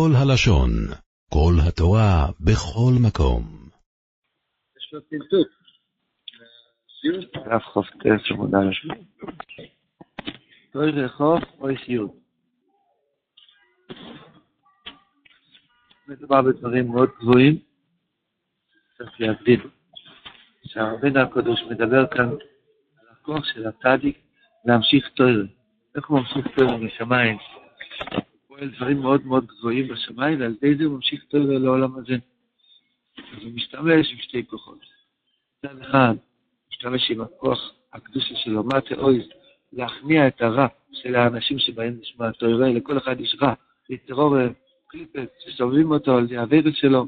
כל הלשון, כל התורה, בכל מקום. יש לו טלטול. דף ח"ט עמוד א'. תוירי חוף אוי סיוט. מדובר בדברים מאוד גבוהים, צריך להבדיל. שהרבן הקדוש מדבר כאן על הכוח של הצדיק להמשיך תוירה. איך הוא ממשיך תוירה משמיים? פועל דברים מאוד מאוד גבוהים בשמיים, ועל ידי זה הוא ממשיך תוירה לעולם הזה. אז הוא משתמש עם שתי כוחות. מצד אחד, משתמש עם הכוח הקדושה שלו, מה תאויז, להכניע את הרע של האנשים שבאים לשמוע תוירה, לכל אחד יש רע, טרור קליפס שסובבים אותו על העברת שלו,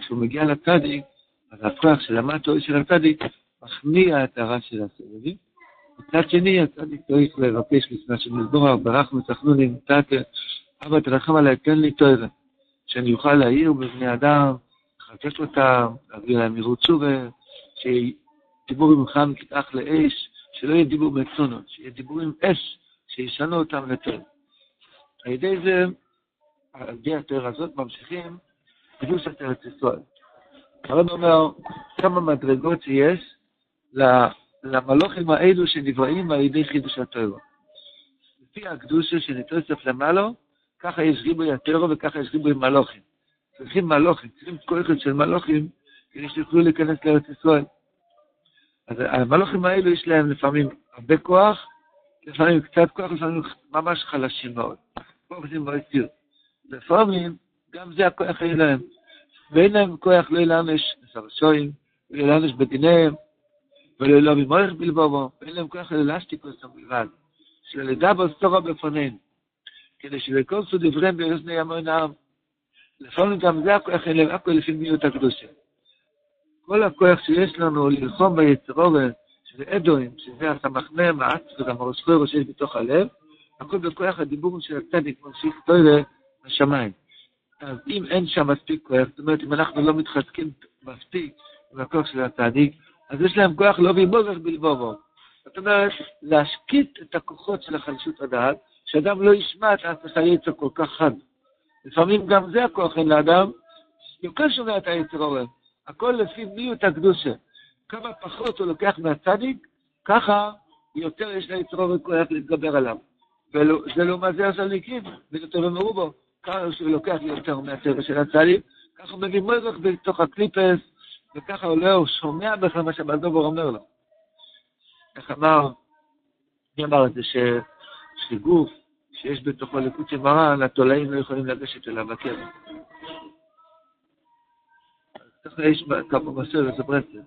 כשהוא מגיע לצדיק, אז הכוח של המטו של הצדיק מכניע את הרע של הסובבים. מצד שני, הצדיק צריך לבקש לפני שמזמור ברכנו תחנונים, אבא תרחם עליי, תן לי תוירה, שאני אוכל להעיר בבני אדם, לחזק אותם, להביא להם מירות תשובה, שדיבור ממך מכתח לאש, שלא יהיה דיבור מצונות, שיהיה דיבור עם אש, שישנו אותם לטוב. על ידי זה, על ידי התואר הזאת, ממשיכים קידוש את ארץ ישראל. הרב אומר כמה מדרגות שיש למלוכים האלו שנבראים על ידי חידוש התואר. לפי הקדושה שנתוסף למעלו, ככה יש ריבוי הטרו וככה יש ריבוי מלוכים. צריכים מלוכים, צריכים כוחת של מלוכים כדי שיוכלו להיכנס לארץ ישראל. אז המלוכים האלו יש להם לפעמים הרבה כוח, לפעמים קצת כוח, לפעמים ממש חלשים מאוד. זה מאוד ציר. לפעמים גם זה הכוח אין להם. ואין להם כוח לא ילנש מסרשויים, לא ילנש בדיניהם, ולא לא ממורך בלבובו, ואין להם כוח אלסטיקוס בלבד. שלדע בו סתורו בפנינו, כדי שלכל סוד דבריהם באוזני המון העם. לפעמים גם זה הכוח אין להם, הכל לפי מיעוט הקדושה. כל הכוח שיש לנו ללחום ביצרורת, שזה אדוים, שזה הסמכנה, מעץ וגם הרוספוירו שיש בתוך הלב, הכל בכוח הדיבור של הצדיק ממשיך תוירה לשמיים. אז אם אין שם מספיק כוח, זאת אומרת, אם אנחנו לא מתחזקים מספיק עם הכוח של הצדיק, אז יש להם כוח לא בימורך בלבובו. זאת אומרת, להשקיט את הכוחות של החלשות הדעת, שאדם לא ישמע את עצמך יצר כל כך חד. לפעמים גם זה הכוח אין לאדם, יותר שומע את היצר עורר. הכל לפי מיעוט הקדושה. כמה פחות הוא לוקח מהצדיק, ככה יותר יש ליצר עורר כוח להתגבר עליו. וזה לא מה זה הזליקים, וזה טוב ומרובו. ככה שהוא לוקח יותר מהטבע של הצדיק, ככה הוא מביא מורך בתוך הקליפס, וככה הוא לא שומע בכלל מה שהבלדובר אומר לו. איך אמר, מי אמר את זה, שגוף שיש בתוכו ליקוד של מרן, התולעים לא יכולים לגשת אליו בקרב. ככה יש כמה מסורת בברסלב.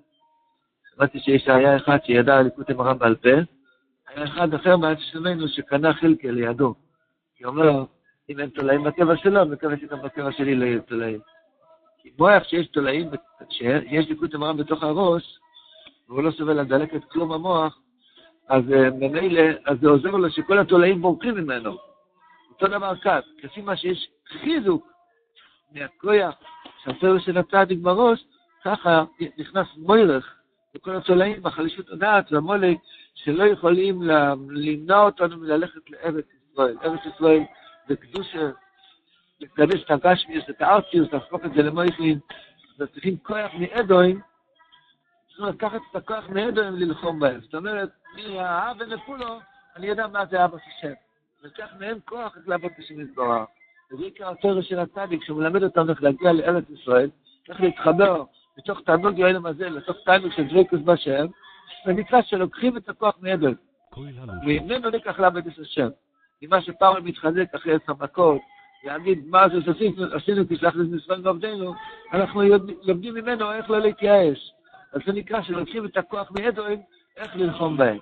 שמעתי שיש היה אחד שידע ליקוד מרן בעל פה, היה אחד אחר מעצמנו שקנה חלקה לידו. כי הוא אומר, אם אין תולעים בקבע שלו, אני מקווה שגם בקבע שלי לא יהיו תולעים. כי מוח שיש תולעים, שיש ליקוד המרן בתוך הראש, והוא לא סובל לדלקת כלום המוח, אז ממילא, אז זה עוזר לו שכל התולעים בורחים ממנו. אותו דבר כאן, כפי מה שיש חיזוק מהכויח שהסרט של הצדיק בראש, ככה נכנס מוירך לכל התולעים בחלישות הדעת והמולק, שלא יכולים למנוע אותנו מללכת לארץ ישראל. ארץ ישראל זה קדושה, לקדש את הגשמיוס, את הארציוס, להפוך את זה למויכלין, וצריכים כוח מאדוים, צריכים לקחת את הכוח מאדוים ללחום בהם. זאת אומרת, מהאב ונפולו, אני יודע מה זה אבא השם. ולקח מהם כוח לעבוד בשם יתברך. וזה עיקר התורה של הצדיק, שהוא מלמד אותנו איך להגיע לארץ ישראל, איך להתחבר מתוך תענוג יואל המזל, לתוך תענוג של דריקוס בשם, זה נקרא שלוקחים את הכוח מעבר. וממנו ניקח לעבוד את השם. ממה שפעם מתחזק אחרי עשר מכות, להגיד מה זה שעשינו כשלח למצוות ועובדינו, אנחנו לומדים ממנו איך לא להתייאש. אז זה נקרא שלוקחים את הכוח מאדוים, איך ללחום בהם.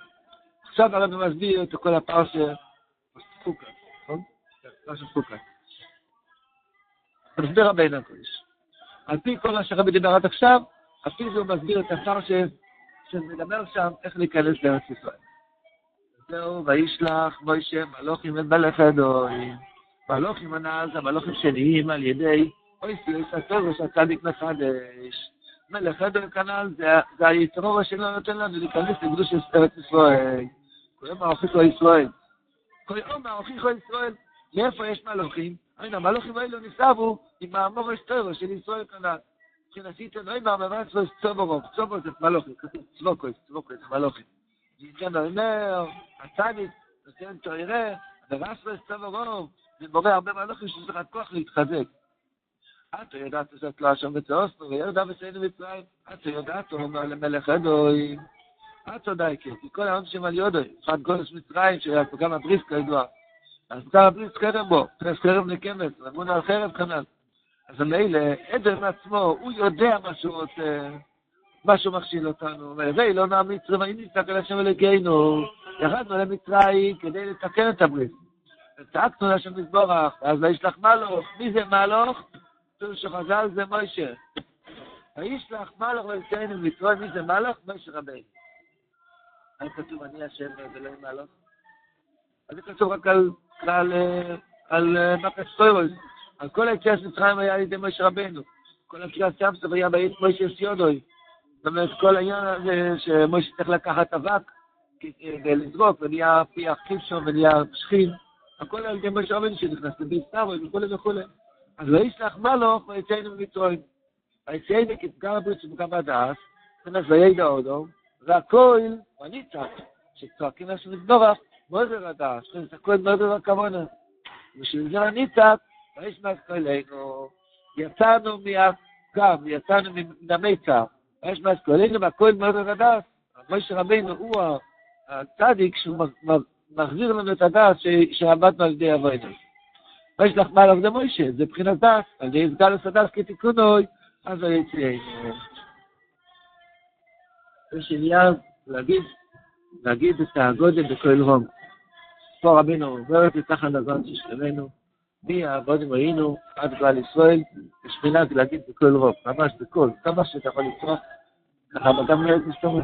עכשיו הרב מסביר את כל הפרשה, פוקה, נכון? פרשה פוקה. מסביר רבינו הקודש. על פי כל מה שהרבי דיבר עד עכשיו, זה הוא מסביר את הפרשה שמדבר שם איך להיכנס לארץ ישראל. זהו, וישלח מוישה מלוכים את מלך אדוים. מלוכים הנ"ל זה המלוכים שנהיים על ידי אוי סיוס התורש הצדיק מחדש. מלך אדוים כנ"ל זה היתרור שלא נותן לנו להיכנס לקדוש ארץ ישראל. קוראים מערכיכו ישראל. קוראים מערכיכו ישראל. מאיפה יש מלוכים? הנה, המלוכים האלו ניסבו עם מאמור אסטרו של ישראל כנ"ל. לא עם המאמץ לא צובורוב, צובורוב זה מלוכים, כתוב צבוקוי, צבוקוי זה מלוכים. ניתן אומר, הצדיק, נותן תוירה, ורספס צובורוב, זה מורה הרבה מלוכים שיש לך כוח להתחזק. יודעת שאת לא אשם וצעוסנו, וירדה בסיינו מצרים. את יודעת, הוא אומר למלך אדוי. את צודקת, כי כל העם שם על יודוי, אחד גולש מצרים, שהיה פה גם הבריס כידוע. אז גם הבריס חרב בו, פרס חרב נקמת, למון על חרב כנ"ל. אז מילא, עדן עצמו, הוא יודע מה שהוא רוצה, מה שהוא מכשיל אותנו. והרי לא נע מצרים, אם נסתכל השם אלוקינו, ירדנו למצרים כדי לתקן את הברית. וצעקנו לשם מזבורך, אז וישלח מלוך. מי זה מלוך? כתוב שחז"ל זה מוישה. וישלח מלוך ויצאנו מצרים, מי זה מלוך? מוישה רבינו. היה כתוב אני השם ולא מלוך? אז זה כתוב רק על, על, על מקס טוירוס. על כל היציאת מצרים היה על ידי מוישה רבנו. כל הקריאת ים סוף היה בעת מוישה סיודוי. זאת אומרת, כל העניין הזה שמוישה צריך לקחת אבק ולזרוק, ונהיה פיח חיפשון ונהיה שכין. הכל על ידי מוישה רבנו שנכנס לביסטרו וכולי וכולי. אז לא ישלח מלוך ויצאנו ממצרים. היצאנו כפגם הברית שבגם הדס, נכנס וידע הודו, והכל, ואני צעק, שצועקים לשם יתברך, מוזר הדס, זאת הכל מוזר הכוונה. בשביל זה אני צעק, אלינו, יצאנו מהקם, יצאנו מן המיצר, וישמע אלינו, והכל מוזר הדס. משה רבינו הוא הצדיק שהוא מחזיר לנו את הדס שעבדנו על ידי אבוינו. וישלח מעליו זה מוישה, זה מבחינת דס, על ידי סגלוס הדס כתיקונוי, אז הוא יצאנו. יש עניין להגיד, להגיד את הגודל בכל רום. פה רבינו עוברת לתחת הזמן ששלמנו, מי העבודים היינו עד גל ישראל, יש מנהג להגיד בכל רום, ממש בכל, כמה שאתה יכול לצרוך, ככה גם לא הייתי מסתובב.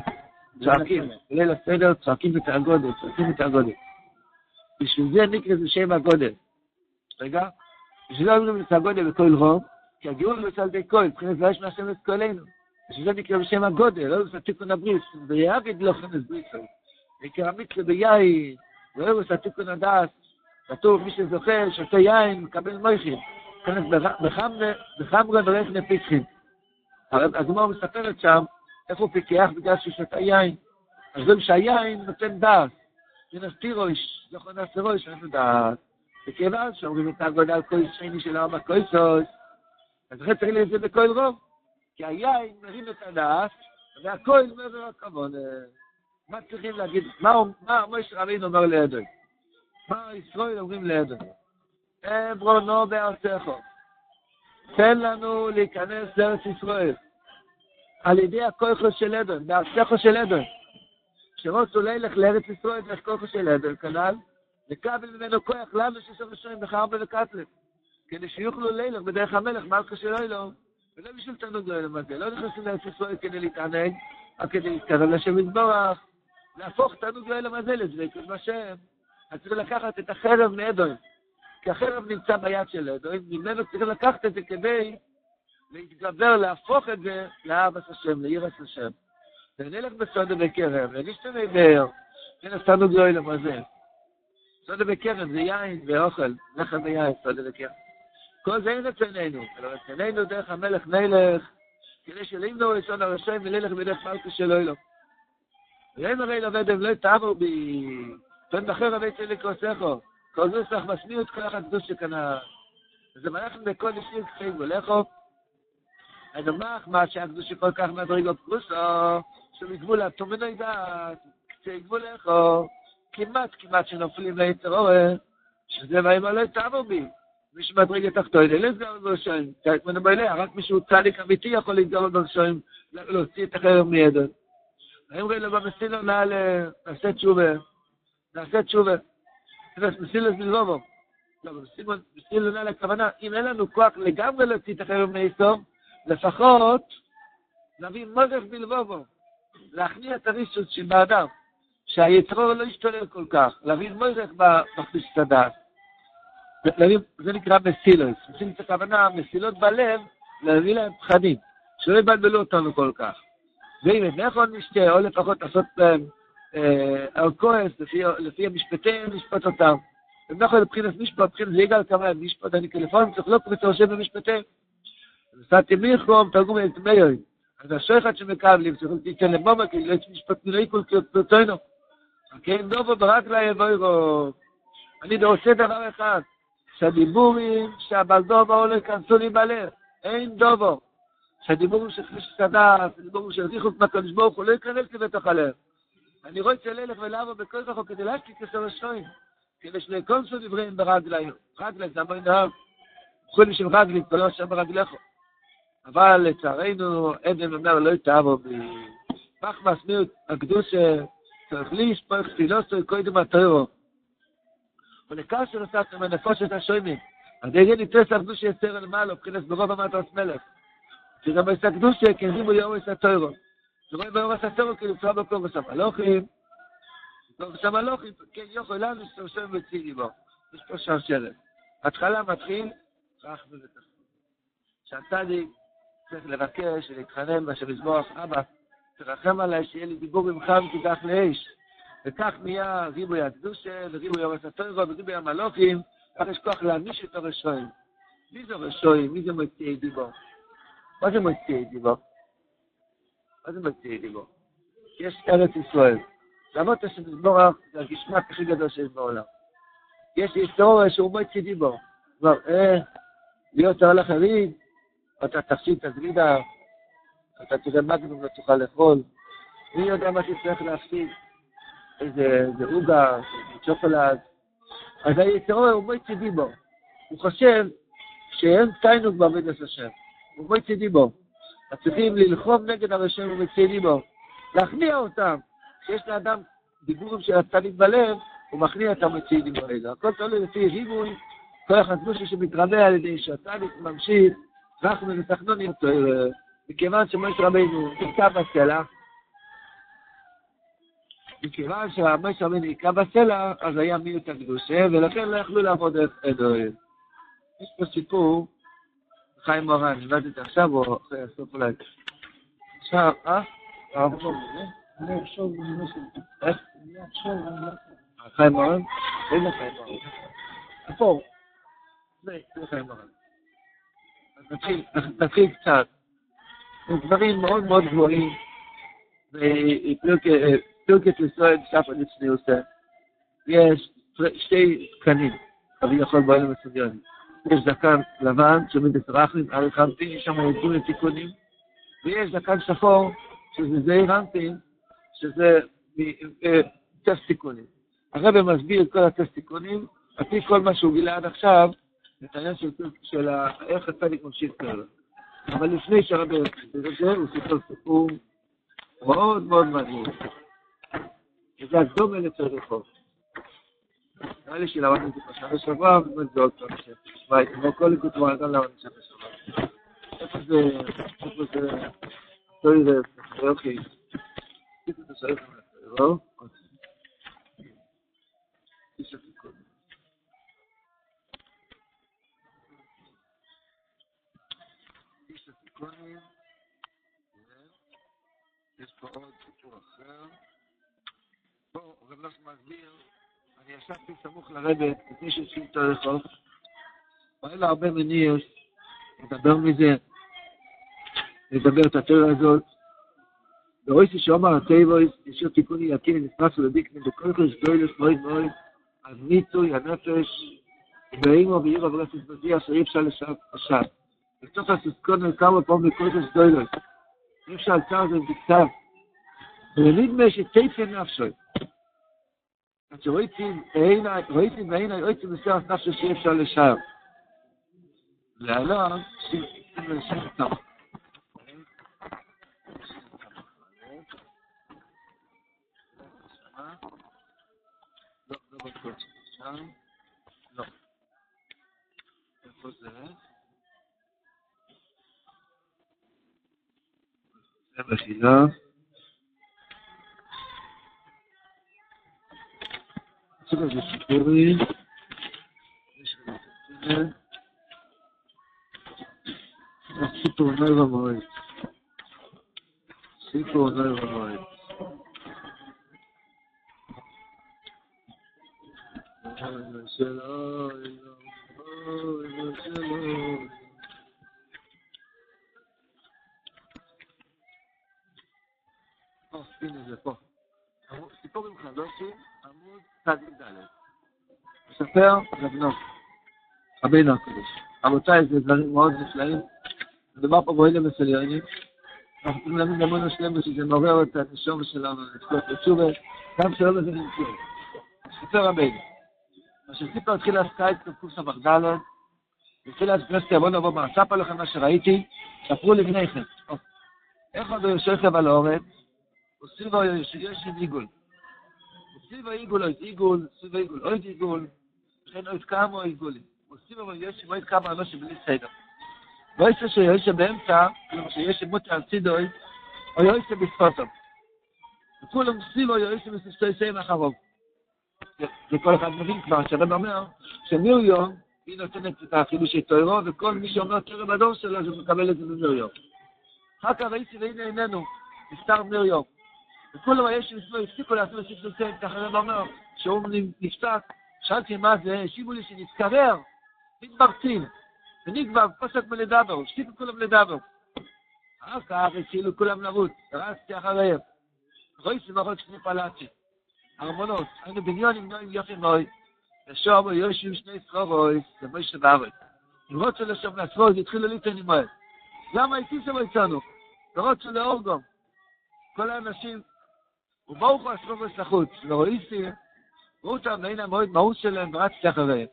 צועקים, ליל הסדר, צועקים את הגודל, צועקים את הגודל. בשביל זה נקרא זה שם הגודל. רגע, בשביל זה אומרים את הגודל בכל רום, כי הגיור נמצא על ידי כל, מבחינת זה יש מהשם את קולנו. בשביל זה נקרא בשם הגודל, לא זה תיקון הבריס, ויעביד לא חמש בריסו. נקרא המצווה ביין, ואוהב את התיקון הדס, כתוב מי שזוכר, שותה יין, מקבל מויכין. כנס בחמרה דרך נפיצחין. הגמור מספרת שם איך הוא פיקח בגלל שהוא שותה יין. אז זה שהיין נותן דס. ינס תירוש, זוכר נס תירוש, אין דס. וכיוון שאומרים את הגודל על כל שני של ארבע קויסוס, אז זה צריך לזה בכל רוב. כי היין מרים את הדס, והכל מעבר הכבוד. מה צריכים להגיד? מה, משה רבינו אומר לידוי? מה ישראל אומרים לידוי? עברונו בארצך. תן לנו להיכנס לארץ ישראל. על ידי הכוחו של אדון, בארצך של אדון. כשרוצו ללך לארץ ישראל דרך כוחו של אדון, כנ"ל, לקבל ממנו כוח לנו שיש ראשונים בחרבה וקטלב. כדי שיוכלו ללך בדרך המלך, מלכה של אילום. ולא בשביל תענוג לא זה, לא נכנסים לארץ ישראל כדי להתענג, רק כדי להתקרב לשם יתברך, להפוך תענוג לא ילמד זה לדבקות בשם. אז צריך לקחת את החרב מאדוים, כי החרב נמצא ביד של אדוים, ממנו צריך לקחת את זה כדי להתגבר, להפוך את זה לאהבת השם, ליראת השם. ונלך בסודה בקרב, ונשתנה תענוג לא ילמד זה. סודה בקרב זה יין ואוכל, לחם ויין, סודה בקרב. כל זה אין רצוננו, אלא רצוננו דרך המלך נלך, כדי שלמנו רצון הרשעים ונלך בדרך מלכה של אילו. ואין הרי לבדם לא תאמו בי, פן בחר רבי צלי כוסכו, כל נוסח משמיע את כל הקדוש שכנה. וזה מלך בכל נשאיר כפי גולכו, הדמח מה שהקדוש כל כך מדרגו פרוסו, שמגבול התומנו דעת, קצה גבולכו, כמעט כמעט שנופלים ליצר אורן, שזה ויאמר לא תאמו בי. מי שמדרגה תחתו, אין להתגרות ברשעים. תראה ממנו בעליה, רק מי שהוא צדיק אמיתי יכול להתגרות ברשעים, להוציא את החרב מידע. האם רואים לו במסילו נעלה, נעשה תשובה, נעשה תשובה. מסילו זלבובו. לא, מסילו נעלה הכוונה, אם אין לנו כוח לגמרי להוציא את החרב מיסור, לפחות להביא מורך בלבובו, להכניע את הרישות של האדם, שהיצרור לא ישתולל כל כך, להביא מורך בכביש את הדעת. זה נקרא מסילוס. מסילוס הכוונה, מסילות בלב, להביא להם פחדים, שלא יבלבלו אותנו כל כך. ואם הם נכון נשתה, או לפחות לעשות להם על כועס, לפי המשפטים, לשפוט אותם. ונוכל לבחינת משפט, מבחינת יגאל כמה משפט, אני כלפון צריך לא פריטו השם במשפטים. נסעתי מיכום, תרגום את מיוי. אז השויכת שמקבלים, צריך לתיתן למומה, כי לא יש משפט מילאי כל פרטוינו. כן, דובו ברק לה יבוירו. אני רוצה דבר אחד, שהדיבורים שהבעל דובו עולה כנסו לי בלב. אין דובו. שהדיבורים של כביש סדס, הדיבורים של ריחוק מהקדוש ברוך הוא לא ייכנס לי בתוך הלב. אני רואה אצל הלך ולעבור בכל כוחו כדי להשתיק כסר השוין. כדי שלכל סוד דברים ברגלי, רגלי זה המוי נהר. חולי של רגלי, כל השם ברגליך. אבל לצערנו, עדן אומר לא יתאבו בפח מסמיות הקדושה, צריך להשפוך תפילות של קודם הטרו. ולכך שנוסף עם הנפוש את השוימים, אז יגיד לי תרס אבדו שיצר אל מעלו, בכנס ברוב אמרת עס מלך. שגם יסקדו שיקרים בו יאורס הטרו. שרואים ביום עס הטרו כאילו פרה בקור ושם הלוכים. ושם הלוכים, כן יוכל לנו שאתה שוים וציג לי בו. יש פה שם שרת. התחלה מתחיל, רח ובטח. שהצדיק צריך לבקש ולהתחנן בשביל לזמוח אבא. תרחם עליי שיהיה לי דיבור ממך ותדח לאש. וכך נהיה ריבוי הקדושה וריבוי אורס הטרו וריבוי המלוכים, כך יש כוח להעניש את הרשועים. מי זה רשועים? מי זה מוציאי דיבור? מה זה מוציאי דיבור? מה זה מוציאי דיבור? יש ארץ ישראל. למרות שמזמורך זה הגשמק הכי גדול שיש בעולם. יש היסטוריה שהוא מוציא דיבור. כבר, אה, להיות הולך הריב, אתה תפסיד את הגלידה, אתה תראה מגנום לא תוכל לאכול, מי יודע מה תצטרך להפסיד, איזה עוגה, צ'וקולד. אז היתרון הוא מויצי דיבו. הוא חושב שאין תיינוג בעבודת השם. הוא מויצי דיבו. אז צריכים ללחום נגד הרשם ומויצי דיבו. להכניע אותם. כשיש לאדם דיבורים של הצדיק בלב, הוא מכניע את דיבו האלה. הכל תלוי לפי ריבוי, כוח הקדושי שמתרבה על ידי שהצדיק ממשיך, אנחנו ותחנון יותר, מכיוון שמויש רבינו נקע בסלע, מכיוון שהמויש רבינו נקע בסלע, אז היה מיעוט הקדושה, ולכן לא יכלו לעבוד את אלוהים. יש פה סיפור, חיים מורן, אני לא יודעת עכשיו או אחרי הסוף אולי. עכשיו, אה? חיים מורן? איזה חיים מורן? פה. זה זה חיים מורן. אז נתחיל קצת. דברים מאוד מאוד גבוהים. ופרקת ישראל שפה לפני עושה. יש שתי קנים, כביכול בעולם הסודיונים. יש זקן לבן שעומד בסרחים, אריך רמפין, יש שם ארגון לתיקונים, ויש זקן שחור, שזה זעיר רמפין, שזה טסט תיקונים. הרב מסביר את כל הטסט תיקונים, על פי כל מה שהוא גילה עד עכשיו, את העניין של, איך הצדיק ממשיך כאלה. אבל לפני את זה, הוא סיפר סיפור מאוד מאוד מעניין. וזה הקדומה לצריכו. נראה לי שלמדנו את זה בשנה שעברה, באמת זה עוד פעם שתשמע את כמו כל ליקוד גם למדנו שנה שעברה. איפה זה, איפה זה, סורי זה, אוקיי. איפה זה שואל לא? התיקונים, יש פה עוד סיפור אחר. פה רב נוסף מסביר, אני ישבתי סמוך לרדת, לפני שהתחיל את הרחוב, לו הרבה מניעוס, לדבר מזה, לדבר את התיאוריה הזאת. ורויסי שאומר הטייבויס, ישיר תיקוני יקין נפרס ולדיקני בכל חוש גוילס מועד מועד, אז מיצוי הנפש, ואימו ואירו ברסס בזיע שאי אפשר Ich dachte, dass es können wir kaum auf die Kultus Deure. Ich schaue, ich schaue, ich schaue. Wenn ihr nicht mehr ist, ich tefe in Afschoi. Und so heute in Eina, heute in Eina, heute in Eina, heute in זה מחילה. סוג הזה סיפורים. יש לנו את זה. סיפור מספר נוף, רבינו הקדוש. רבותיי, זה דברים מאוד נפלאים. מדובר פה באוהלים מסוימים. אנחנו צריכים להבין למון השלמות שזה מעורר את הנשום שלנו, לצפות לתשובה, גם שלא בזה נמצא. סיפר רבינו. מה שסיפר התחיל הסקייט קס"ד, התחיל להספרסטי, בוא נבוא מה, ספר לכם מה שראיתי, ספרו לפניכם. איך עוד יושב על האורץ, וסביבו יש עיגול. וסביבו עיגול אוית עיגול, סביבו עיגול אוית עיגול, וכן אוית כמה עיגולים. וסביבו יש אוית כמה אנושים בלי סדר. לא יש שיש באמצע, כלומר שיש מוטה על צידוי, או יש בספוטו. וכולם סביבו יש מסשתי סיים אחרוב. וכל אחד מבין כבר, שהרב אומר שמיריום היא נותנת את החידושי תוירו, וכל מי שאומר תוירו בדור שלו, הוא מקבל את זה ממיריום. אחר כך ראיתי והנה איננו, נפטר מיריום. וכולם היו שמסביבו הפסיקו לעשות את ספר סיים, ככה הרב אומר, שהוא נפתק, שאלתי מה זה, השיבו לי שנתקרר, נתברצים, ונקבע, פשוט מלדבר, שתיקו כולם לדבר. אחר כך השאילו כולם לרוץ, רצתי אחריהם. רואי שמחות שני פלאצ'י, ארמונות, היינו בניון עם נועים יוחי נוי, ושום יושי ושני סחורוי, זה מוי שבארץ. אם רוצו לשום לעצמו, זה התחילו ליטן עם מוי. למה הייתי שם איתנו? ורוצו לאורגום. כל האנשים, ובואו כל עשרו בסחוץ, ורואי שמחות, אותם, והנה המועד מהות שלהם, ורצתי אחריהם.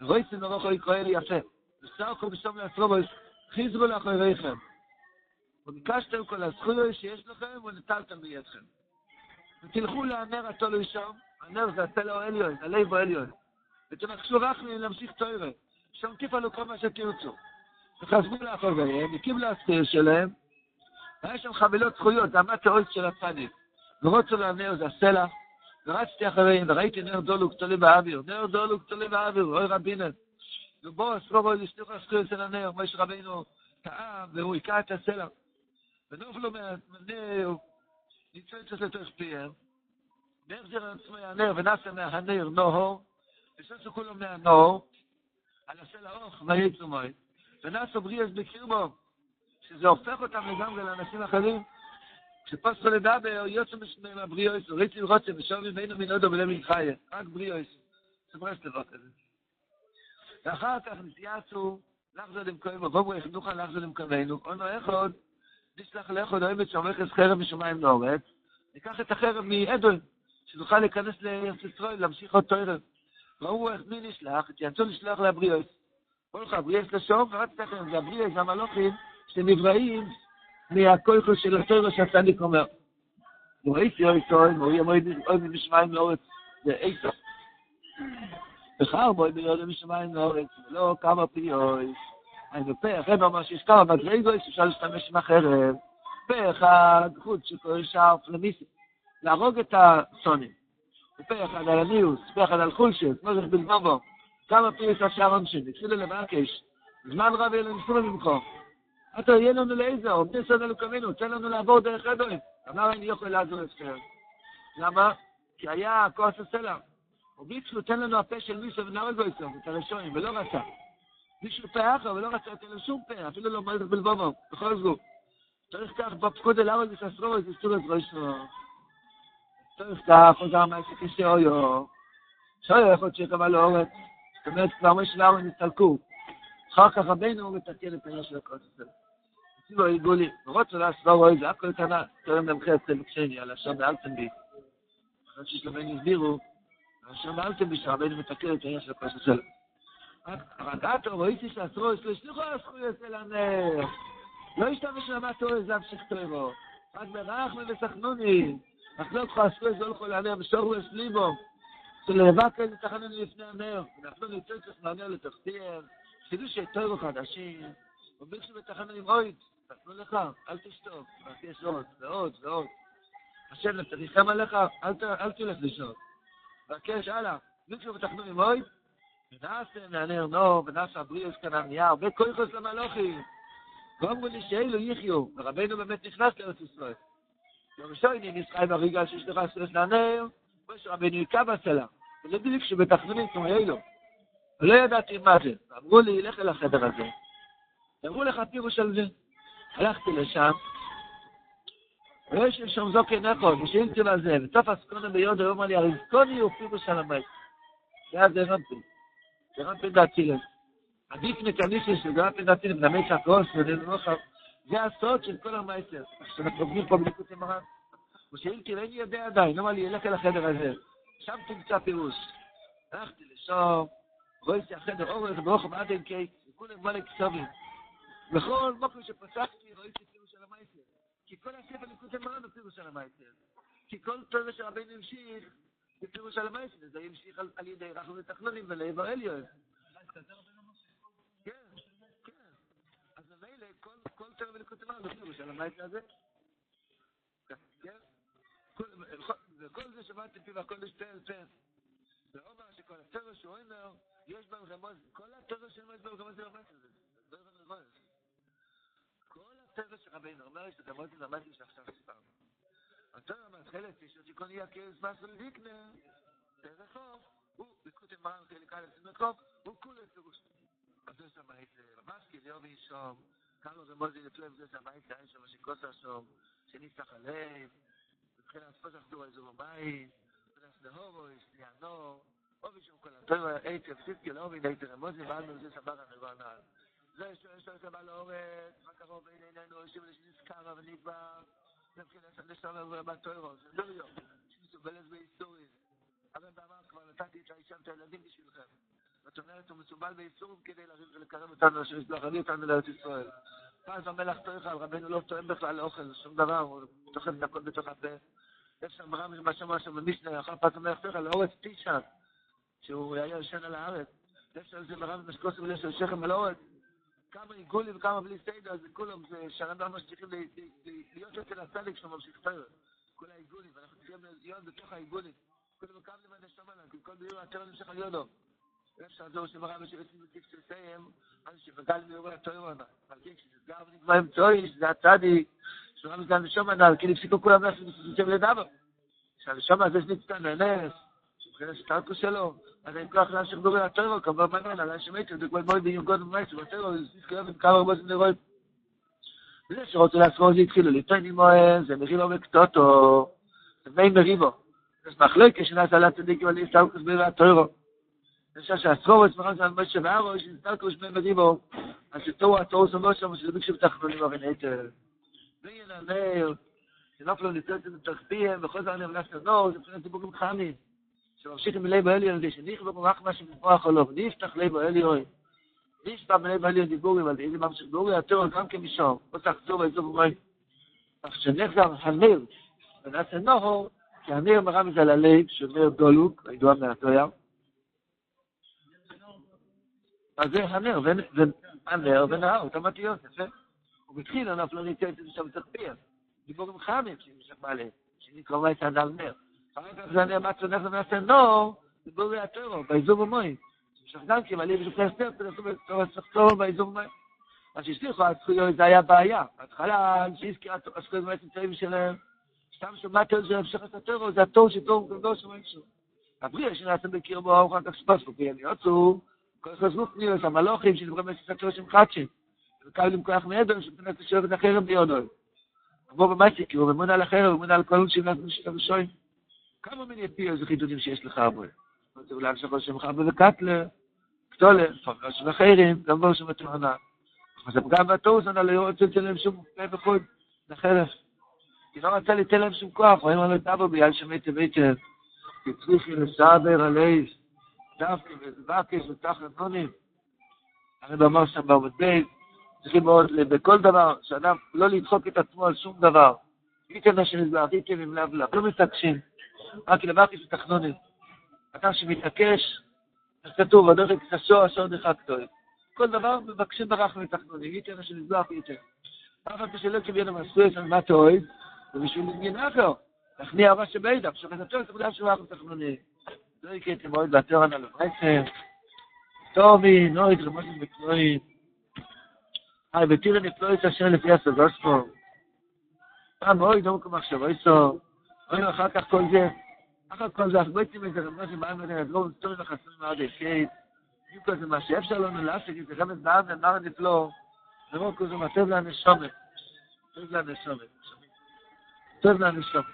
רויסי נורא יכול לקרוא לי יפה. וסרקו בשום לעצרובוס, חיזרו לאחריכם. וביקשתם כל הזכויות שיש לכם, ונטלתם בידכם. ותלכו לנר התולוי שם, הנר זה הסלע העליון, הלב העליון. ותנחשו רק להמשיך תוירה. שם תפעלו כל מה שתרצו. וחזרו לאחריהם, וקיבלו הזכויות שלהם, והיה שם חבילות זכויות, זה המת האויס של הצדיק. ורוצו לנר זה הסלע, ורצתי אחריהם, וראיתי נר דולוק תולה באוויר, נר דולוק תולה באוויר, אוי רבינן. ובוס, לא רואה לשלוח הזכויות של הנר, משה רבינו טעה, והוא היכה את הסלע. ונופלו מהנר, נמצא אצלו לתוך פיהם, והחזיר על עצמו הנר, ונעשה מהנר נוהו, ושסו כולו מהנור, על הסלע אוך, ויצאו מוי, ונעשו בריאס בקרבו, שזה הופך אותם לגמרי לאנשים אחרים, כשפוסקו לדבר, יוצא מהבריאוס, ראיתי רוצה, ושווי בינו מן הודו ולמין חיה, רק בריאוס, סברסת דבר כזה. ואחר כך נתייעצו לחזור למקומו, ובואו איך נוכל לחזור למקומנו, אונו אחד, נשלח לאחד אוהבת שעורכת חרב משמיים לאורץ, ניקח את החרב מעדון, שנוכל להיכנס לארץ ישראל, להמשיך עוד תוירב. ראו איך מי נשלח, התייעצו לשלוח לבריאוס. כל לך, בריאוס לשום, ורק תכף, זה הבריאוס, זה המלוכים, שנבראים מהכויכו של התוירו שהצדיק אומר. וראיתי אוי טוי, ואוי אוי משמיים לאורץ, זה איסוף. בחר בוי ביודו משמיים לאורץ, ולא כמה פיויס. אז בפה אחד אומר שיש כמה מדרגויס, אפשר להשתמש עם החרב. פה אחד, חוץ שכל שרף למיסי, להרוג את הסונים. פה אחד על הניוס, פה אחד על חולשת, מוזך בלבובו. כמה פיוס השאר עונשין, התחילו לבקש. זמן רב יהיה לנו סורי ממך. אתה יהיה לנו לעזר, עומדי סוד אלוקמינו, תן לנו לעבור דרך אדוני. אמר אני יכול לעזור אתכם. למה? כי היה כוס הסלע. וביצלו, תן לנו הפה של מישהו ונרל בו איתו, את הראשונים, ולא רצה. מישהו פה אחר, ולא רצה לתת לו שום פה, אפילו לא מלך בלבובו, בכל זאת. צריך כך בפקוד אל ארץ וססרו, זה סור את ראשו. צריך כך, חוזר מהעסק כשאויו. שאויו יכול שיקבע לאורץ. זאת אומרת, כבר מי של ארץ נסתלקו. אחר כך רבינו מתקן את העניין של הכוס הזה. ציבו יגו לי, ורוד שלא עשתה רואה זה, הכל קנה, קרן דם חסר בקשני, על השם באלתם בי. אחרי ששלמי נסבירו, השם באלתם בי, שרבי אני מתקר את העניין של הפרשת של... הרגעת או ראיתי שעשרו, יש לו שליחו עשכו יצא לנך. לא השתמש למה תורי זה המשך תורי בו. עד מרח ובסכנוני. נחלוק לך עשרו יצא לכל הנר, משור הוא אסלי בו. שלבק אין לתחנן לפני הנר. נחלו ניצא לך מהנר לתחתיר. שידו שתורי חדשים. ובקשו בתחנן עם רואית. תתנו לך, אל תשתוק. יש עוד ועוד ועוד. השם תריחם עליך, אל תלך לשתוק. בקש הלאה. ביקשו בתחנו עם אויד. ונעשה מהנר נו, ונעשה הבריאוס כאן ענייה, הרבה כויכוס למלוכים. ואומרו לי שאלו יחיו, ורבנו באמת נכנס לארץ ישראל. יום ראשון אם ישראל ברגע שיש לך סרס לנר, כמו שרבנו יקע בסלע. ולא בדיוק שבתחנונים כמו אלו. ולא ידעתי מה זה. אמרו לי, לך אל החדר הזה. אמרו לך פירוש על זה. הלכתי לשם, ויש שם זוקי נכון, ושאילתי לו על זה, וסוף הסקונה ביודו, הוא אמר לי, הריזקוני הוא פירוש על המת. ואז הרמתי, הרמתי דעתי לזה. עדיף נקניסי של גרמתי דעתי לזה, נמי צעקוס, ונרוחב. זה הסוד של כל המייסר, שאנחנו עובדים פה בליקוד מרן. ושאילתי, ואני יודע עדיין, אמר לי, ילך אל החדר הזה. שם תמצא פירוש. הלכתי לשם, רואה החדר אורך ברוחב עד אין קייק, וכולם מלא כסובים. בכל מקום שפסחתי, ראיתי פירוש על המייסר. כי כל הספר ליקוד מרן הוא פירוש על המייסר. כי כל תורה שרבינו המשיך, זה פירוש על המייסר. זה המשיך על, ידי רחם ותחנונים ולעבר עליון. כן, כן. הוא פירוש. כן? כל- וכל זה שמעתי פיו הקודש אל פה. ואומר שכל התורה שהוא אומר, יש בהם רמוז, כל התורה שאומר יש בהם רמוז רמוז, זה לא רמוז. ספר של רבי נר אומר שאתה מוצא את המדים שעכשיו סיפרנו. אז זה אומר, חלק יש לו תיקון יקס חוף, הוא, בזכות עם מרן חלק א' עם הקוף, הוא כולה פירוש. אז זה שם היית רבש, כי זה יום אישום, כמה זה מוזי לפלב, זה שם היית אין שם שקוס השום, שניסח הלב, ובכן הספוס אחדו על זו בבית, ובכן הסדהובו, יש לי הנור, אובי שום כל התוירה, אי תפסיד כלאובי, נאי תרמוזי, ואנו זה שבר הנבר נעל. זה יש לו סבא לאורץ, מה קרוב בין עינינו, יושב לשנזכרה ונקבע, מבחינת לשמר בתוירו, זה לא יום, שמסובלת בהיסטוריה. אבל אמר כבר נתתי את האישה ואת הילדים בשבילכם. זאת אומרת, הוא מסובל בייסורים כדי לקרב אותנו, להביא אותנו לארץ ישראל. ואז המלך על רבנו לא טועם בכלל לאוכל, שום דבר, הוא טוחן את הכל בתוך הפה. יש שם מה שאמר שם במשנה, אחר פעם המלך טועך על האורץ טישן, שהוא היה יושן על הארץ. יש על זה ברם משקוס ולש של שכם על האורץ. כמה עיגולים וכמה בלי סיידר, זה כולם, זה שהרמב"ם ממשיכים להיות אצל הצדיק שלו ממשיך תורת. כל העיגולים, ואנחנו צריכים להיות בתוך העיגולים. כולם מקבלים השם עליו, כי כל ביור התורה נמשך על יודו. אפשר זהו שמראה שבעצם מציג שסיים, אז שבגל מיורי התוירון, אבל כן, כשנסגר ונקבע עם צויש, זה הצדיק, שמראה מזה הנשום הנ"ל, כי נפסיקו כולם לעשות מסוסים לדבר. שהנשום הזה שנצטן לנס, זה הסטטוס שלו. אז אני כוח להמשיך לדבר הטרו, כבר מנון, עלי שמתי, זה כבר בואי ביום קודם ומעצב, הטרור, זה תתקרב עם כמה רבות נרות. וזה שרוצה לעצמו, זה התחילו ליטן עם אוהב, זה מריבו וקטוטו, מי מריבו. אז מחלוקת שנעשה לצדיקים על הסטטוס ביום הטרור. אני חושב שהסרוב עצמך זה על משה והרו, יש הסטטוס מי מריבו. אז שתוהו התוהו סומנו שם, שזה ביקשו בתחתונים הרי נטר. וינמר, שנופלו נצטות את התחתיהם, וכל זה אני מנסה לנור, זה מבחינת דיבורים חמים. שממשיכים מלב האליון, זה שנכבו מרח מה שמפרח עולו, נפתח לב האליון, נפתח מלב האליון דיבורים, אבל איזה ממשיך דורי התוהו גם כמשום, לא תחזור באזור ומים. אך שנחזר הנר, ונעשה נוהו, כי הנר זה על הלב, שנר דולוק, הידוע מהתויר, אז זה הנר, והנר ונהר, אותם אותיות, יפה. ובתחילה נפלו ניתן את זה שם תחפיר. דיבורים חמים, שנמשך מעלה, שנקרא את הנר נר. אז אני אמרת שנכת ונעשה נו, זה בואו יעתרו, באיזו במוי. שחגן כי מלא בשביל כסף, זה עשו בצורה שחתור, באיזו במוי. אז שהסליחו, אז חויו, זה היה בעיה. התחלה, אני שהזכירה, אז חויו, זה בעצם צעים שלהם. סתם שמעת את זה, המשך את הטרו, זה התור שטור, זה לא שומעים שום. אבריא, יש לנו עצם בקיר בו, אוכל כך שפס, וכי אני עוצו, כל כך עזבו פניו, את המלוכים, שדברים את הסתקר שם חדשים. וכאו לי מכוח מידו, שמתנת לשאול את החרם ביונוי. כמו במסיקי, הוא ממונה על החרם, הוא ממונה על כל אונשים, לעשות כמה מיני פי איזה חידודים שיש לך בו. זה אולי עכשיו ראשם חבר וקטלר, קטולר, פרש וחרם, גם בראשם התמונה. אז גם בתורסון, על לא רוצה לתת להם שום פה וחוד, לחרף. כי לא רצה לתת להם שום כוח, הוא אמר לו, תבוא ביד שמית ביתר, כי צריכי לסבר עליהם. דווקא וזבקש ותחת נונים. הרב אמר שם בעמוד בית, צריכים מאוד, בכל דבר, שאדם לא לדחוק את עצמו על שום דבר. ייתן השם יזבח, ייתן עם לב לב, לא מתעקשים, רק לבקש ותחנונים. אדם שמתעקש, אז כתוב, הדרך קשו אשר דחקתו. כל דבר מבקשים ברח ותחנונים, ייתן השם יזבח, ייתן. אף על שלא קיבלנו מסויס על מה תאוהב, ובשביל עניין אחר, תכניע ראש שבידך, שחזתו את עבודה שלך ותחנונים. לא יקראתי מאוד בתורן על המייסר. טובי, נויד, רמושת בקלואים. היי, ותראה נפלויס אשר לפי הסגוספו. פעם מאוד לא מקום מחשבו אין אַ חאַק קול זע אַ חאַק קול זע אַזוי מיט זעם נאָך מאַן מיט דעם דרום צו דעם חסן מאַד די שייט יוק דעם מאַשעף שלום אין לאסט די זעם דאָן דעם נאָך די פלו דעם קוז מאַט דעם נשאב דעם נשאב צו דעם נשאב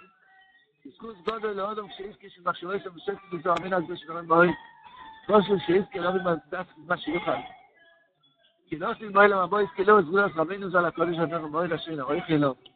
איז קוז גאָד אל אדם שייט קיש מחשוי איז דעם שייט צו זאַמען אַז דאָס דעם באוי קוז שייט קיי רב מאַט דאַס מאַש יוחד קי נאָס אין מיילע מאַבויס קילוס גראס רבנו זאַל אַ קודש אַ נאָך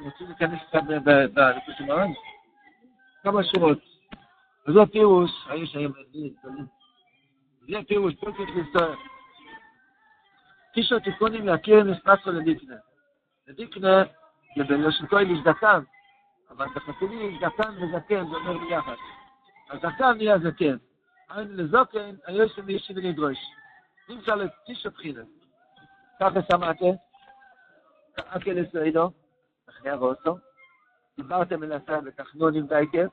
רוצים להיכנס קצת בריקוד של מרן? כמה שורות. וזה הפירוש, היש היום הרבה גדולים. זה הפירוש, פה צריך להסתער. תשעות תיקונים להכיר נספסו לדיקנה. לדיקנה, זה בלשון כוי לזדקן, אבל בחתולים זדקן וזקן זה אומר ביחד. אז זקן נהיה זקן. אין לזוקן, היש שם יש שני לדרוש. נמצא לתשעות חילה. ככה שמעתם? ככה כאלה סעידו? נער אוטו דיברתם אל הסעד לתכנון עם דייקר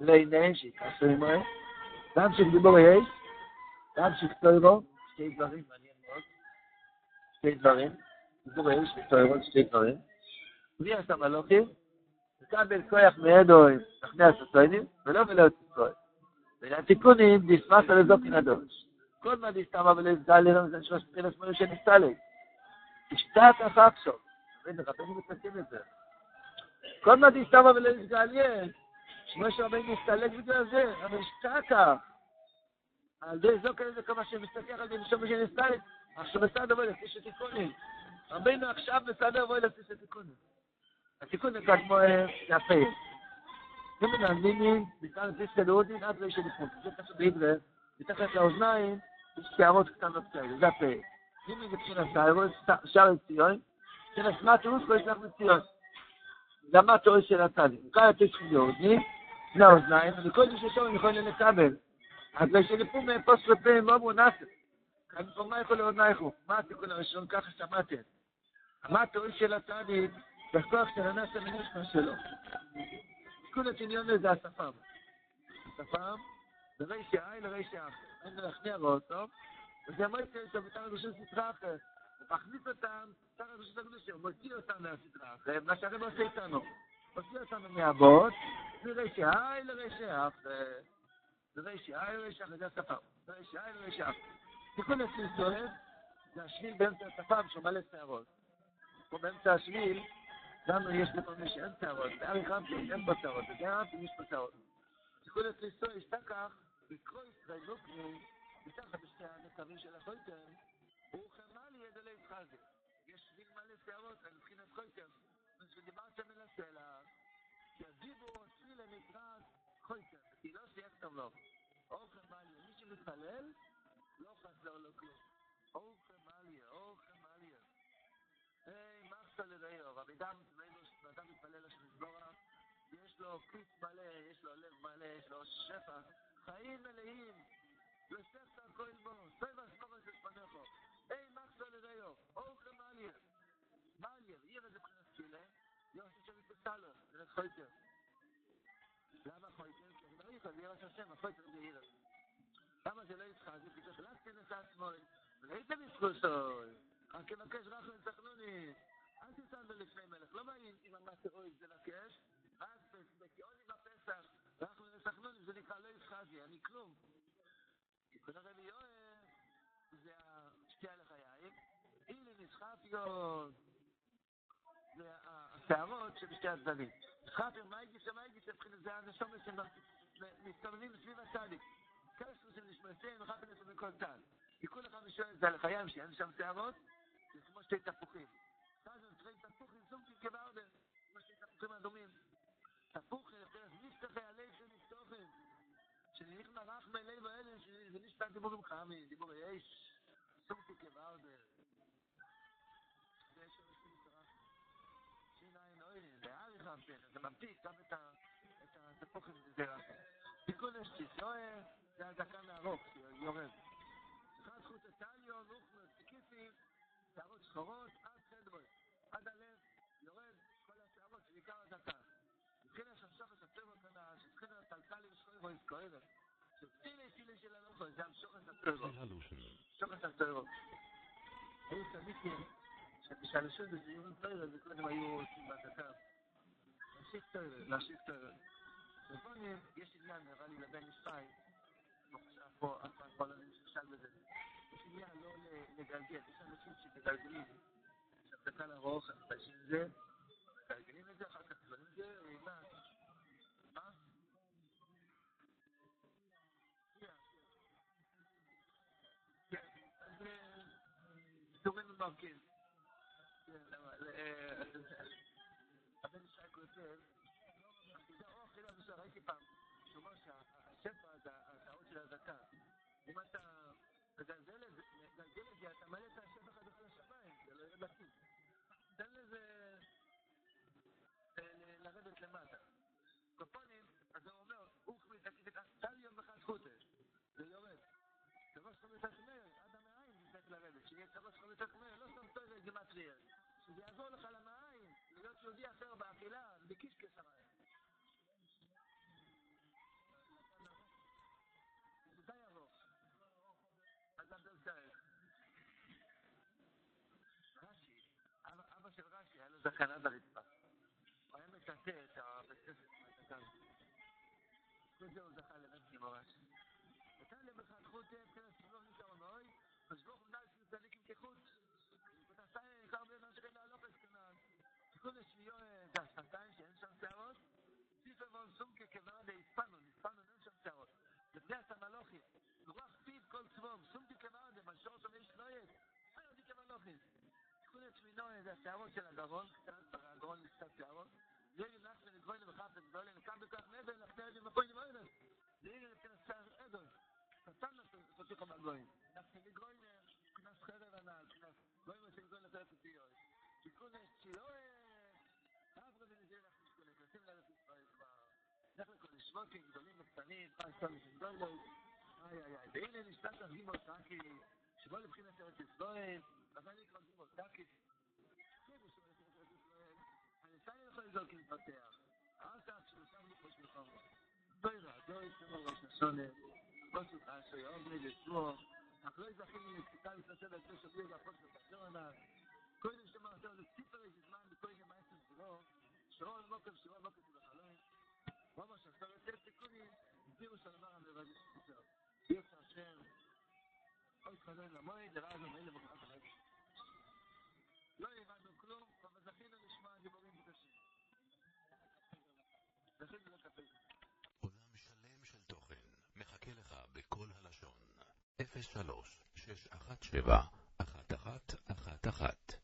לעיני שיתעשו עם רואה גם שכדיבור יש גם שכתוירו שתי דברים מעניין מאוד. שתי דברים. דיבור יש שכתוירו שתי דברים. מי עשה מלוכים? וקבל כוח מידו עם תכנן הסוציינים ולא מלא הוציקוי ולא תיקונים נשמח על איזו כנדוש. כל מה נסתם אבל איזה דלילה זה שלוש פחילה שמונה שנסתה לי השתת אחר עכשיו רבנו מתקנים את זה. כל מה דיסתמה ולסגל יש, שמשה רבינו מסתלק בגלל זה, אבל השתקה. על ידי זו כאלה זה כמה שמסתכל על ידי שמשה שנסתלק, עכשיו בסדר בואי לפי שתיקונים. רבינו עכשיו בסדר בואי לפי שתיקונים. התיקון נקרא כמו יפה. זה מנהלים, בכלל זה סלודין עד ראשי לפחות. זה פשוט בעברית, מתחת לאוזניים, יש שערות קטנות כאלה, זה הפה. אם זה מבחינת שער ציון, Der Schmatz uns kurz nach mit Zion. Da macht euch der Tag. Kann ich dich hören? Na, nein, du kannst dich schon nicht hören, Kabel. Hat gleich eine Pumme Post für Pim, wo nach. Kann ich von mir kurz nach nach. Macht du kurz schon kach Schmatz. Macht euch der Tag. Das kocht der Nasse mit nicht mehr so. Kurz in Jon מכניס אותם, תר רשות הקדושה, מוציא אותם מהסטרה אחרת, מה שהרב עושה איתנו. מוציא אותנו מהבוט, לרשע היי לרשע אף, לרשע היי לרשע אף, זה השפה, לרשע היי לרשע אף. תיקון סוער, זה השביל באמצע השפה שהוא מלא שערות. פה באמצע השביל, לנו יש לפעמים שאין שערות, בארי חמפי אין בו שערות, בגלל יש פה שערות. תיקון סוער, השתכח, בקרוא ישראל לוקני, מתחת בשתי הנקבים של החויטר, הוא חמל ידע להתחזק. יש שביל מלא שערות, על מבחינת חויטר. כשדיברתם אל השאלה, שהדיבור התפילה נקרא חויטר, כי לא טוב לו. אוכל מליה, מי שמתפלל, לא חסר לו כלום. אוכל מליה, אוכל מליה. היי, מחסה לראיו, רבי דם, ואדם מתפלל השם סגורה, יש לו כיס מלא, יש לו לב מלא, יש לו שפע, חיים מלאים, יוסף תרקוי בו, סבע סבורה של פניכו. אוכל מליה. מליה, עיר איזה בחינת תפילה, יוסף שמתפסלו, זה חויטר. למה חויטר? כי אני מריך, זה ירש השם, החויטר זה עיר. למה זה לא יצחק? זה פשוט רק תנסה עצמוי. ולאיזה מסכוסוי? רק תבקש רחם וסחנוני. אל תסתכל לפני מלך. לא אם אמרת אוי זה לבקש, רק בקיעוני בפסח, רחם וסחנוני, זה נקרא לא יצחקי, אני כלום. תיקון הרבי יואל, זה לחיים. הנה נסחפיות. זה השערות שבשתי הצדדים. חפר, מה הגיש, מה הגיש, זה הנשומת שמסתובבים סביב הצדיק. קשרו של נשמתנו, חפר נשמתנו בכל צד. תיקון אחד ושואל, זה על החיים שאין שם שערות, זה כמו שתי תפוחים. אז הם צריכים תפוחים סומקים כבארדר, כמו שתי תפוחים אדומים. תפוחים, דרך נפתחי הלב של נפתוחים. שנניח מרח מלב האלה, נשתת דיבורים חמי, דיבור יש, סומקים כבארדר. זה ממתיק גם את התפוחים בזרע. תיקון אשתיסואה, זה הזקן הארוך שיורד. אחד חוט איטליו, נוחמר, סיקיפים, שערות שחורות, עד חדרות, עד הלב, יורד כל השערות שבעיקר הזקן. מבחינת ששוחס הטבע כאן, שבחינת הטלטלי ושחורי רויס כואבת. שצילי צילי של הלוכו, זה המשוחס הטבע. שוחס הטבע. היו שבשלשו בזהירות טבע, זה קודם היו עושים בזקן. להשיג טבע, להשיג טבע. לפעמים יש עניין, נראה לי, לבן ישראל, לא חושב פה, אף פעם כל הזמן ששאל בזה. יש עניין לא לגלגל, יש אנשים שמגלגלים, שהפסקה ארוך, אנשים זה, מגלגלים את זה, אחר כך דברים זה, מה? מה? כן, אז תורים ומרקים. כותב, זה אוכל, ראיתי פעם, שהוא אומר שהשפע זה השערות של הזקה. אם אתה מגלגל את זה, אתה מעלה את השפע חדש לשמיים, זה לא ירד לכיס. תן לזה לרדת למטה. קופונים, אז הוא אומר, אוכמי תגיד, תל יום אחד חוטש, זה יורד. שלוש חמישת מאיר, עד המעיים צריך לרדת, שיהיה שלוש חמישת מאיר, לא סתם טוב גימטריה. שזה יעזור לך למעיים, להיות יהודי אחר די ארוך. אדם צריך. רש"י, אבא של רש"י, היה לו זקנה ברצפה. הוא היה מטאטא את הבית מהזקן. כל זה הוא זכה לבן עם הרש"י. נתן להם אחד חוטב, כן, סבלו נשאר מאוי, חשבו חומדה של צדיקים כחוט. ותעשה עיקר בן אשר אלא לא פסקנן. תיקון לשמיו זה von Sunke gewann der Ispano, die Ispano nimmt schon Zerot. Das ist der Malochi. Ruach Piv kol Zwom, Sunke gewann der, man schaut schon nicht Neues. Sei auch die Kevalochi. Ich kann jetzt mir noch in der Zerot של הגרון, קצת, aber הגרון ist קצת Zerot. Jede Nacht, wenn ich wollte, wenn ich wollte, wenn ich kann, wenn ich kann, wenn ich kann, wenn ich kann, wenn ich kann, wenn ich kann, wenn ich kann, wenn ich kann, Satan nas so tikh ma goyim. Nas ke goyim knas נכון כל השמונקים גדולים וקטנים, פעם סתם יש דולות, איי איי איי, והנה נשתת על גימול טאקי, שבוא לבחין את ארץ ישראל, אז אני אקרא גימול טאקי, חיבו שבוא לבחין את ארץ ישראל, אני אצא לי לכל איזור כמפתח, אל תעת שלושה מלוחות של חומר, בואי רע, דוי, שמור ראש השונר, בוסו תעשו, יאוב לי לצמור, אך לא יזכים לי נקצתה לפנסה את זה שבוי לחוץ לפחשור עליו, קודם שמר עשה איזה זמן, בקוי גם מעשת זרוב, שרון לא כבשרון לא כבשרון רוב השעשה יותר תיקונים, הביאו שלמר המבזי שחסר. יוצא השם, אוי תחזון למועד, לרעה זו מאלה בקחת הרב. לא הבנו כלום, אבל זכינו לשמוע דיבורים קדושים. זכינו לקפל. עולם שלם של תוכן מחכה לך בכל הלשון. 03 617 1111